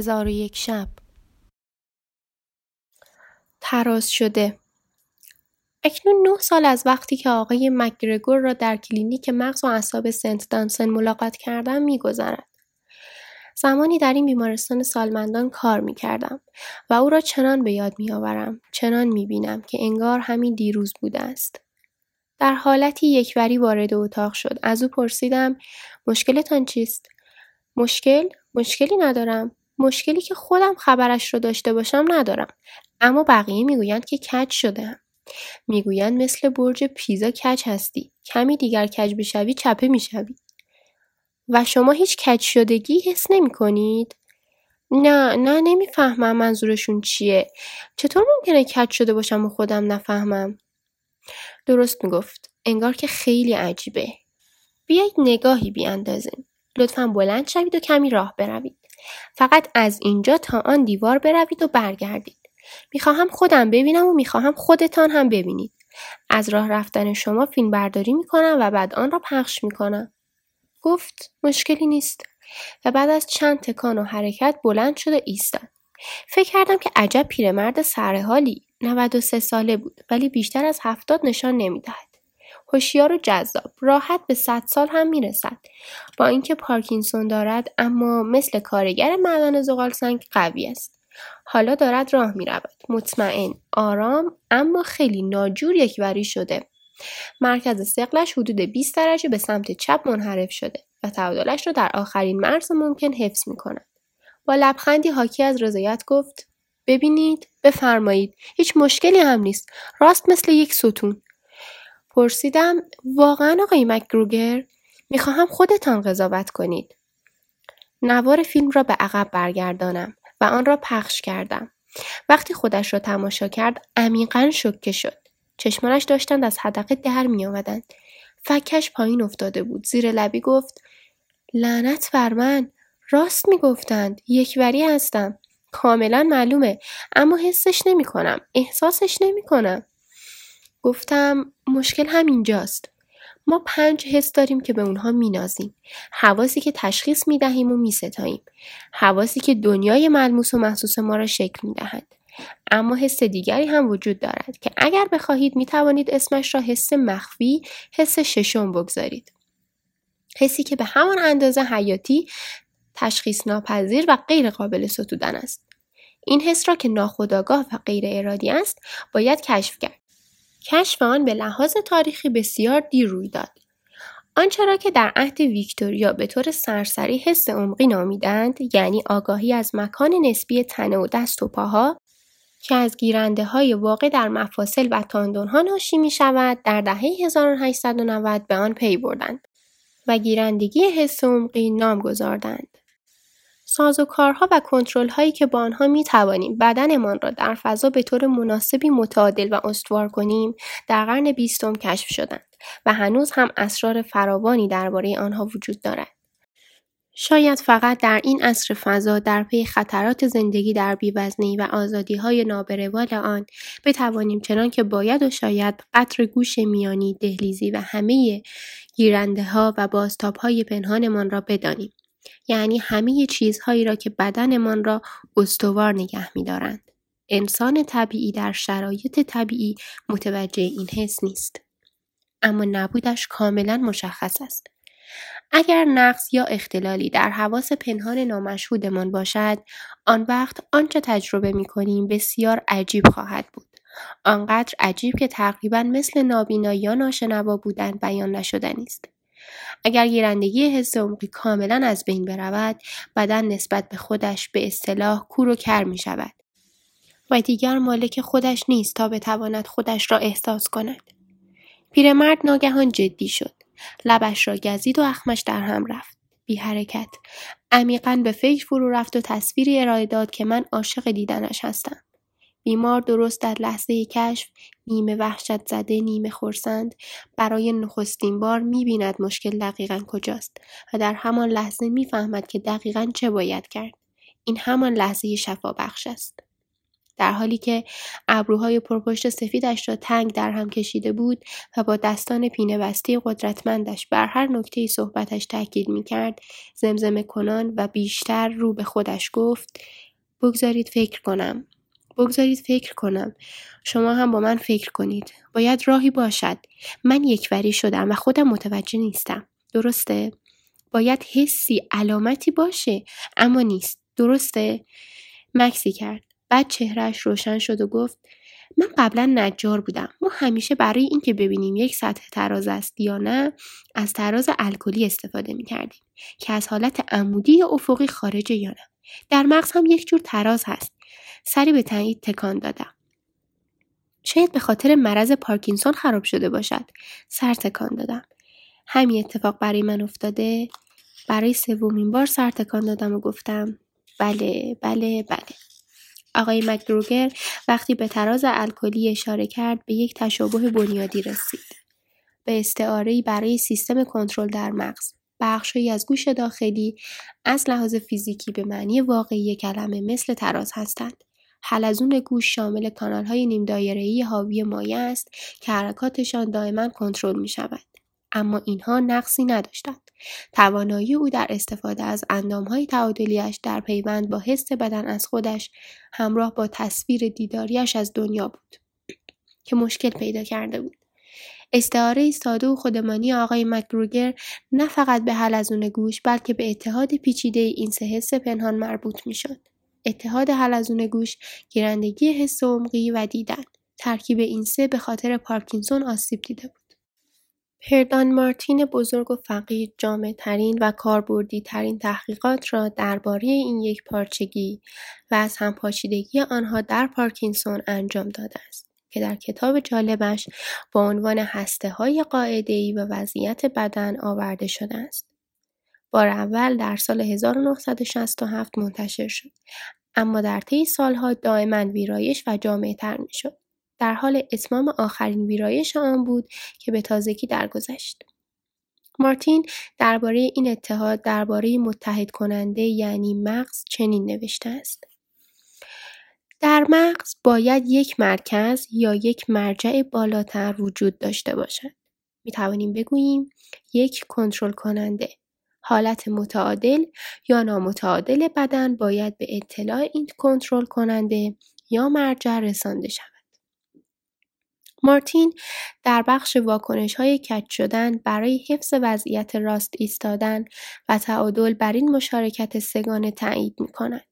هزار و یک شب تراز شده اکنون نه سال از وقتی که آقای مکگرگور را در کلینیک مغز و اعصاب سنت دانسن ملاقات کردم میگذرد زمانی در این بیمارستان سالمندان کار می کردم و او را چنان به یاد می آورم، چنان می بینم که انگار همین دیروز بوده است. در حالتی یکوری وارد اتاق شد. از او پرسیدم مشکلتان چیست؟ مشکل؟ مشکلی ندارم. مشکلی که خودم خبرش را داشته باشم ندارم. اما بقیه می‌گویند که کج شده می‌گویند مثل برج پیزا کج هستی. کمی دیگر کج بشوی چپه می‌شوی. و شما هیچ کج شدگی حس نمی کنید؟ نه نه نمی‌فهمم منظورشون چیه چطور ممکنه کج شده باشم و خودم نفهمم درست می‌گفت انگار که خیلی عجیبه بیایید نگاهی بیاندازیم لطفا بلند شوید و کمی راه بروید فقط از اینجا تا آن دیوار بروید و برگردید. می‌خواهم خودم ببینم و می‌خواهم خودتان هم ببینید. از راه رفتن شما فیلم برداری می‌کنم و بعد آن را پخش می‌کنم. گفت مشکلی نیست. و بعد از چند تکان و حرکت بلند شد و ایستاد. فکر کردم که عجب پیرمرد سرحالی 93 ساله بود ولی بیشتر از هفتاد نشان نمی‌دهد. هوشیار و جذاب راحت به 100 سال هم می‌رسد با اینکه پارکینسون دارد اما مثل کارگر معدن زغال سنگ قوی است حالا دارد راه می رود. مطمئن، آرام اما خیلی ناجور یکوری شده. مرکز سقلش حدود 20 درجه به سمت چپ منحرف شده و تعادلش را در آخرین مرز ممکن حفظ می کند. با لبخندی حاکی از رضایت گفت ببینید بفرمایید هیچ مشکلی هم نیست راست مثل یک ستون پرسیدم واقعا آقای مکگروگر می‌خواهم خودتان قضاوت کنید نوار فیلم را به عقب برگردانم و آن را پخش کردم وقتی خودش را تماشا کرد عمیقا شکه شد چشمانش داشتند از حدقه در می آمدند. فکش پایین افتاده بود. زیر لبی گفت لعنت بر من. راست می گفتند. یکوری هستم. کاملا معلومه. اما حسش نمی کنم. احساسش نمی کنم. گفتم مشکل همینجاست. ما پنج حس داریم که به اونها مینازیم. حواسی که تشخیص می دهیم و می ستاییم. حواسی که دنیای ملموس و محسوس ما را شکل می دهند. اما حس دیگری هم وجود دارد که اگر بخواهید می توانید اسمش را حس مخفی حس ششم بگذارید. حسی که به همان اندازه حیاتی تشخیص ناپذیر و غیر قابل ستودن است. این حس را که ناخودآگاه و غیر ارادی است باید کشف کرد. کشف آن به لحاظ تاریخی بسیار دیر روی داد. آنچه را که در عهد ویکتوریا به طور سرسری حس عمقی نامیدند یعنی آگاهی از مکان نسبی تنه و دست و پاها که از گیرنده های واقع در مفاصل و تاندون ها ناشی می شود در دهه 1890 به آن پی بردند و گیرندگی حس عمقی نام گذاردند. کارها و کنترل هایی که با آنها می توانیم بدنمان را در فضا به طور مناسبی متعادل و استوار کنیم در قرن بیستم کشف شدند و هنوز هم اسرار فراوانی درباره آنها وجود دارد. شاید فقط در این عصر فضا در پی خطرات زندگی در بیوزنی و آزادی های نابروال آن بتوانیم چنان که باید و شاید قطر گوش میانی دهلیزی و همه گیرنده ها و بازتاب های پنهانمان را بدانیم. یعنی همه چیزهایی را که بدنمان را استوار نگه می دارند. انسان طبیعی در شرایط طبیعی متوجه این حس نیست. اما نبودش کاملا مشخص است. اگر نقص یا اختلالی در حواس پنهان نامشهودمان باشد آن وقت آنچه تجربه می کنیم بسیار عجیب خواهد بود آنقدر عجیب که تقریبا مثل نابینا یا ناشنوا بودن بیان نشدنی است اگر گیرندگی حس عمقی کاملا از بین برود بدن نسبت به خودش به اصطلاح کور و کر می شود و دیگر مالک خودش نیست تا بتواند خودش را احساس کند. پیرمرد ناگهان جدی شد. لبش را گزید و اخمش در هم رفت. بی حرکت. عمیقا به فکر فرو رفت و تصویری ارائه داد که من عاشق دیدنش هستم. بیمار درست در لحظه کشف نیمه وحشت زده نیمه خورسند برای نخستین بار می‌بیند مشکل دقیقا کجاست و در همان لحظه می‌فهمد که دقیقا چه باید کرد. این همان لحظه شفا بخش است. در حالی که ابروهای پرپشت سفیدش را تنگ در هم کشیده بود و با دستان پینه بسته قدرتمندش بر هر نکته صحبتش تاکید می کرد زمزمه کنان و بیشتر رو به خودش گفت بگذارید فکر کنم. بگذارید فکر کنم. شما هم با من فکر کنید. باید راهی باشد. من یکوری شدم و خودم متوجه نیستم. درسته؟ باید حسی علامتی باشه. اما نیست. درسته؟ مکسی کرد. بعد چهرهش روشن شد و گفت من قبلا نجار بودم. ما همیشه برای اینکه ببینیم یک سطح تراز است یا نه از تراز الکلی استفاده می کردیم که از حالت عمودی یا افقی خارج یا نه در مغز هم یک جور تراز هست. سری به تایید تکان دادم. شاید به خاطر مرض پارکینسون خراب شده باشد. سر تکان دادم. همین اتفاق برای من افتاده. برای سومین بار سر تکان دادم و گفتم بله بله بله. آقای مکدروگر وقتی به تراز الکلی اشاره کرد به یک تشابه بنیادی رسید. به استعاره‌ای برای سیستم کنترل در مغز. بخشهایی از گوش داخلی از لحاظ فیزیکی به معنی واقعی کلمه مثل تراز هستند. حلزون گوش شامل کانال های نیم دایره‌ای حاوی مایع است که حرکاتشان دائما کنترل می شود. اما اینها نقصی نداشتند. توانایی او در استفاده از اندامهای تعادلیش در پیوند با حس بدن از خودش همراه با تصویر دیداریش از دنیا بود که مشکل پیدا کرده بود. استعاره ساده و خودمانی آقای مکروگر نه فقط به حلزون گوش بلکه به اتحاد پیچیده این سه حس پنهان مربوط می‌شد. اتحاد حلزون گوش، گیرندگی حس عمقی و دیدن. ترکیب این سه به خاطر پارکینسون آسیب دیده بود. پردان مارتین بزرگ و فقیر جامع ترین و کاربردی ترین تحقیقات را درباره این یک پارچگی و از همپاشیدگی آنها در پارکینسون انجام داده است که در کتاب جالبش با عنوان هسته های قاعده و وضعیت بدن آورده شده است. بار اول در سال 1967 منتشر شد. اما در طی سالها دائما ویرایش و جامعتر می‌شد. در حال اتمام آخرین ویرایش آن بود که به تازگی درگذشت. مارتین درباره این اتحاد درباره متحد کننده یعنی مغز چنین نوشته است. در مغز باید یک مرکز یا یک مرجع بالاتر وجود داشته باشد. می توانیم بگوییم یک کنترل کننده حالت متعادل یا نامتعادل بدن باید به اطلاع این کنترل کننده یا مرجع رسانده شود. مارتین در بخش واکنش های کج شدن برای حفظ وضعیت راست ایستادن و تعادل بر این مشارکت سگانه تایید می کند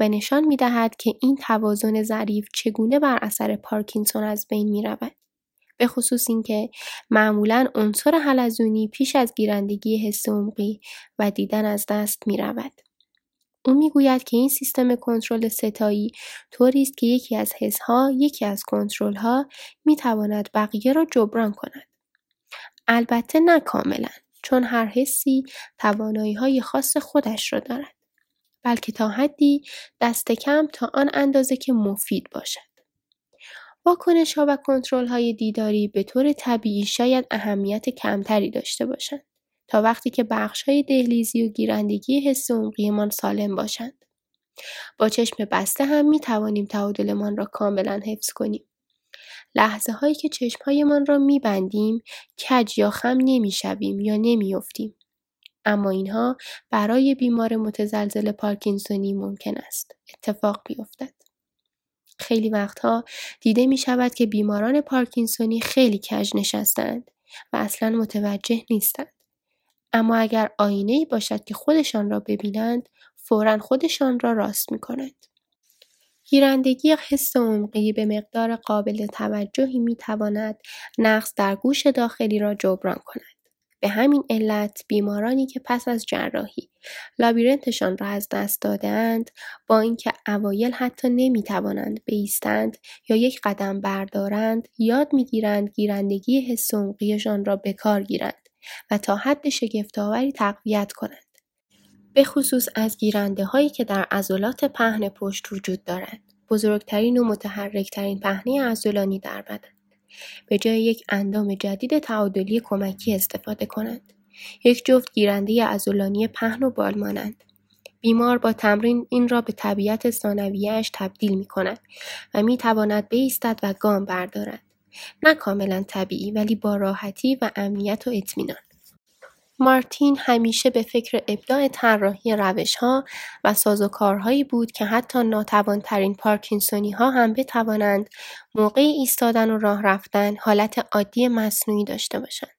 و نشان می دهد که این توازن ظریف چگونه بر اثر پارکینسون از بین می رود. به خصوص اینکه معمولا عنصر حلزونی پیش از گیرندگی حس عمقی و دیدن از دست می رود. او می‌گوید که این سیستم کنترل ستایی طوری است که یکی از حسها یکی از کنترلها می تواند بقیه را جبران کند. البته نه کاملا چون هر حسی توانایی های خاص خودش را دارد. بلکه تا حدی دست کم تا آن اندازه که مفید باشد. ها و های دیداری به طور طبیعی شاید اهمیت کمتری داشته باشند تا وقتی که های دهلیزی و گیرندگی حس عمقیمان سالم باشند. با چشم بسته هم می توانیم تعادلمان را کاملا حفظ کنیم. لحظه هایی که چشمهایمان را می بندیم کج یا خم نمی شویم یا نمی افتیم. اما اینها برای بیمار متزلزل پارکینسونی ممکن است اتفاق بیفتد. خیلی وقتها دیده می شود که بیماران پارکینسونی خیلی کج نشستند و اصلا متوجه نیستند. اما اگر آینه باشد که خودشان را ببینند فورا خودشان را راست می کنند. گیرندگی حس عمقی به مقدار قابل توجهی می تواند نقص در گوش داخلی را جبران کند. به همین علت بیمارانی که پس از جراحی لابیرنتشان را از دست دادهاند با اینکه اوایل حتی نمی‌توانند بایستند یا یک قدم بردارند یاد می‌گیرند گیرندگی حس را به کار گیرند و تا حد شگفتآوری تقویت کنند. به خصوص از گیرنده هایی که در عضلات پهن پشت وجود دارند. بزرگترین و متحرکترین پهنه عضلانی در بدن. به جای یک اندام جدید تعادلی کمکی استفاده کنند. یک جفت گیرنده عضلانی پهن و بال مانند. بیمار با تمرین این را به طبیعت ثانویهاش تبدیل می کند و می تواند بایستد و گام بردارد. نه کاملا طبیعی ولی با راحتی و امنیت و اطمینان. مارتین همیشه به فکر ابداع طراحی روشها و سازوکارهایی بود که حتی ناتوانترین پارکینسونی ها هم بتوانند موقع ایستادن و راه رفتن حالت عادی مصنوعی داشته باشند.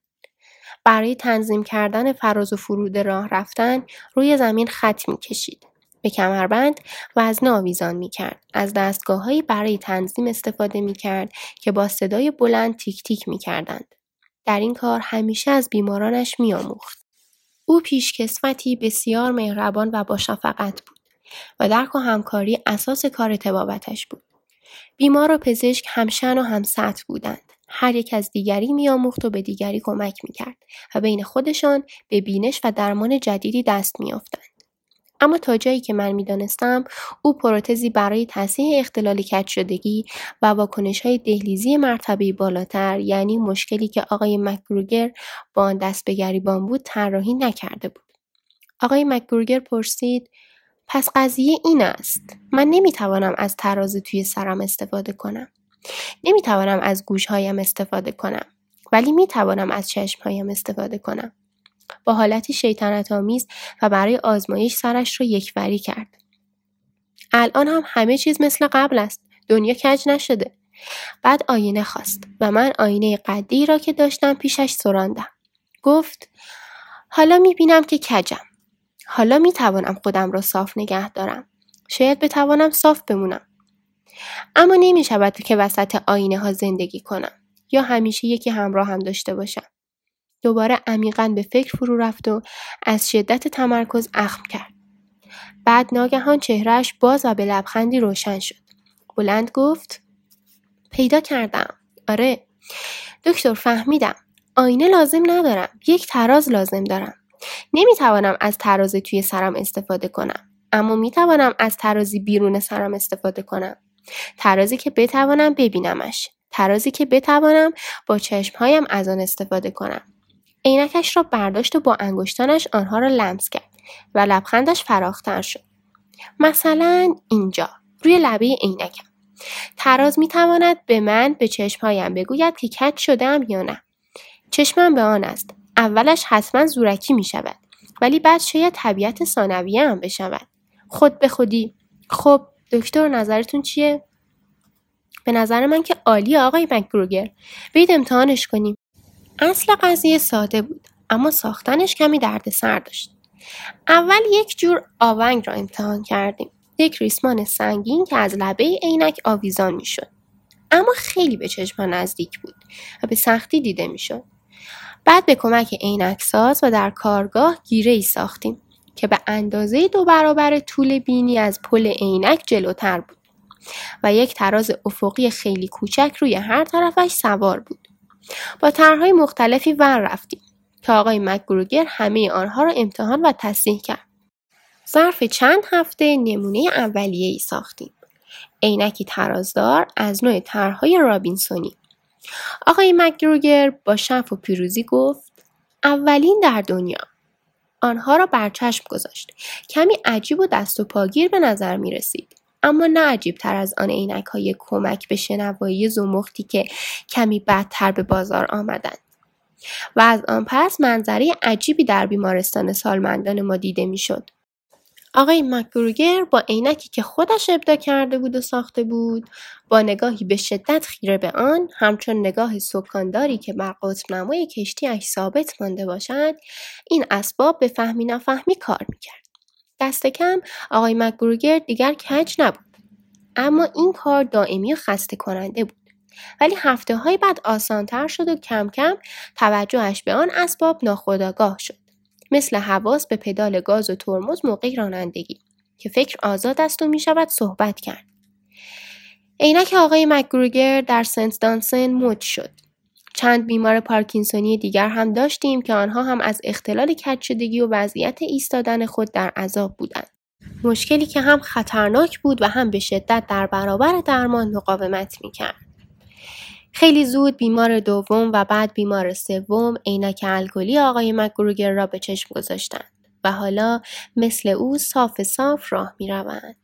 برای تنظیم کردن فراز و فرود راه رفتن روی زمین خط می کشید. به کمربند وزن آویزان می کرد. از دستگاههایی برای تنظیم استفاده می کرد که با صدای بلند تیک تیک می کردند. در این کار همیشه از بیمارانش میآموخت. او پیشکسوتی بسیار مهربان و با شفقت بود و درک و همکاری اساس کار تبابتش بود. بیمار و پزشک همشن و همسطح بودند. هر یک از دیگری میآموخت و به دیگری کمک می‌کرد و بین خودشان به بینش و درمان جدیدی دست میافتند. اما تا جایی که من می‌دانستم او پروتزی برای تصحیح اختلال کج شدگی و واکنش های دهلیزی مرتبه بالاتر یعنی مشکلی که آقای مکگروگر با آن دست به گریبان بود طراحی نکرده بود. آقای مکگروگر پرسید پس قضیه این است من نمی‌توانم از ترازو توی سرم استفاده کنم. نمی‌توانم از گوشهایم استفاده کنم ولی می‌توانم از چشمهایم استفاده کنم. با حالتی شیطنت آمیز و برای آزمایش سرش را یکوری کرد. الان هم همه چیز مثل قبل است. دنیا کج نشده. بعد آینه خواست و من آینه قدی را که داشتم پیشش سراندم. گفت حالا می‌بینم که کجم. حالا می‌توانم خودم را صاف نگه دارم. شاید بتوانم صاف بمونم. اما نمی شود که وسط آینه ها زندگی کنم یا همیشه یکی همراه هم داشته باشم. دوباره عمیقا به فکر فرو رفت و از شدت تمرکز اخم کرد. بعد ناگهان چهرهش باز و به لبخندی روشن شد. بلند گفت پیدا کردم. آره. دکتر فهمیدم. آینه لازم ندارم. یک تراز لازم دارم. نمی‌توانم از تراز توی سرم استفاده کنم. اما می‌توانم از ترازی بیرون سرم استفاده کنم. ترازی که بتوانم ببینمش. ترازی که بتوانم با چشمهایم از آن استفاده کنم. عینکش را برداشت و با انگشتانش آنها را لمس کرد و لبخندش فراختر شد. مثلا اینجا روی لبه عینکم. تراز می تواند به من به چشمهایم بگوید که کج شدم یا نه. چشمم به آن است. اولش حتما زورکی می شود. ولی بعد شاید طبیعت ثانویه هم بشود. خود به خودی. خب دکتر نظرتون چیه؟ به نظر من که عالی آقای مکگروگر. بید امتحانش کنیم. اصل قضیه ساده بود اما ساختنش کمی دردسر داشت. اول یک جور آونگ را امتحان کردیم. یک ریسمان سنگین که از لبه عینک آویزان می‌شد. اما خیلی به چشم نزدیک بود و به سختی دیده می‌شد. بعد به کمک عینک ساز و در کارگاه گیره ای ساختیم که به اندازه دو برابر طول بینی از پل عینک جلوتر بود و یک تراز افقی خیلی کوچک روی هر طرفش سوار بود. با طرحهای مختلفی ور رفتیم که آقای مکگروگر همه آنها را امتحان و تصحیح کرد. ظرف چند هفته نمونه اولیه ای ساختیم. عینکی ترازدار از نوع طرحهای رابینسونی. آقای مکگروگر با شف و پیروزی گفت اولین در دنیا آنها را بر چشم گذاشت کمی عجیب و دست و پاگیر به نظر می رسید اما نه عجیب تر از آن عینک های کمک به شنوایی زمختی که کمی بدتر به بازار آمدند. و از آن پس منظره عجیبی در بیمارستان سالمندان ما دیده می‌شد. آقای مکگروگر با عینکی که خودش ابدا کرده بود و ساخته بود با نگاهی به شدت خیره به آن همچون نگاه سکانداری که بر قطب نمای کشتیاش ثابت مانده باشد این اسباب به فهمی نفهمی کار می‌کرد دست کم آقای مکگروگر دیگر کج نبود. اما این کار دائمی و خسته کننده بود. ولی هفته های بعد آسانتر شد و کم کم توجهش به آن اسباب ناخودآگاه شد. مثل حواس به پدال گاز و ترمز موقع رانندگی که فکر آزاد است و می شود صحبت کرد. عینک آقای مکگروگر در سنت دانسن مد شد. چند بیمار پارکینسونی دیگر هم داشتیم که آنها هم از اختلال کج و وضعیت ایستادن خود در عذاب بودند. مشکلی که هم خطرناک بود و هم به شدت در برابر درمان مقاومت می‌کرد. خیلی زود بیمار دوم و بعد بیمار سوم عینک الکلی آقای مکگروگر را به چشم گذاشتند و حالا مثل او صاف صاف راه می روند.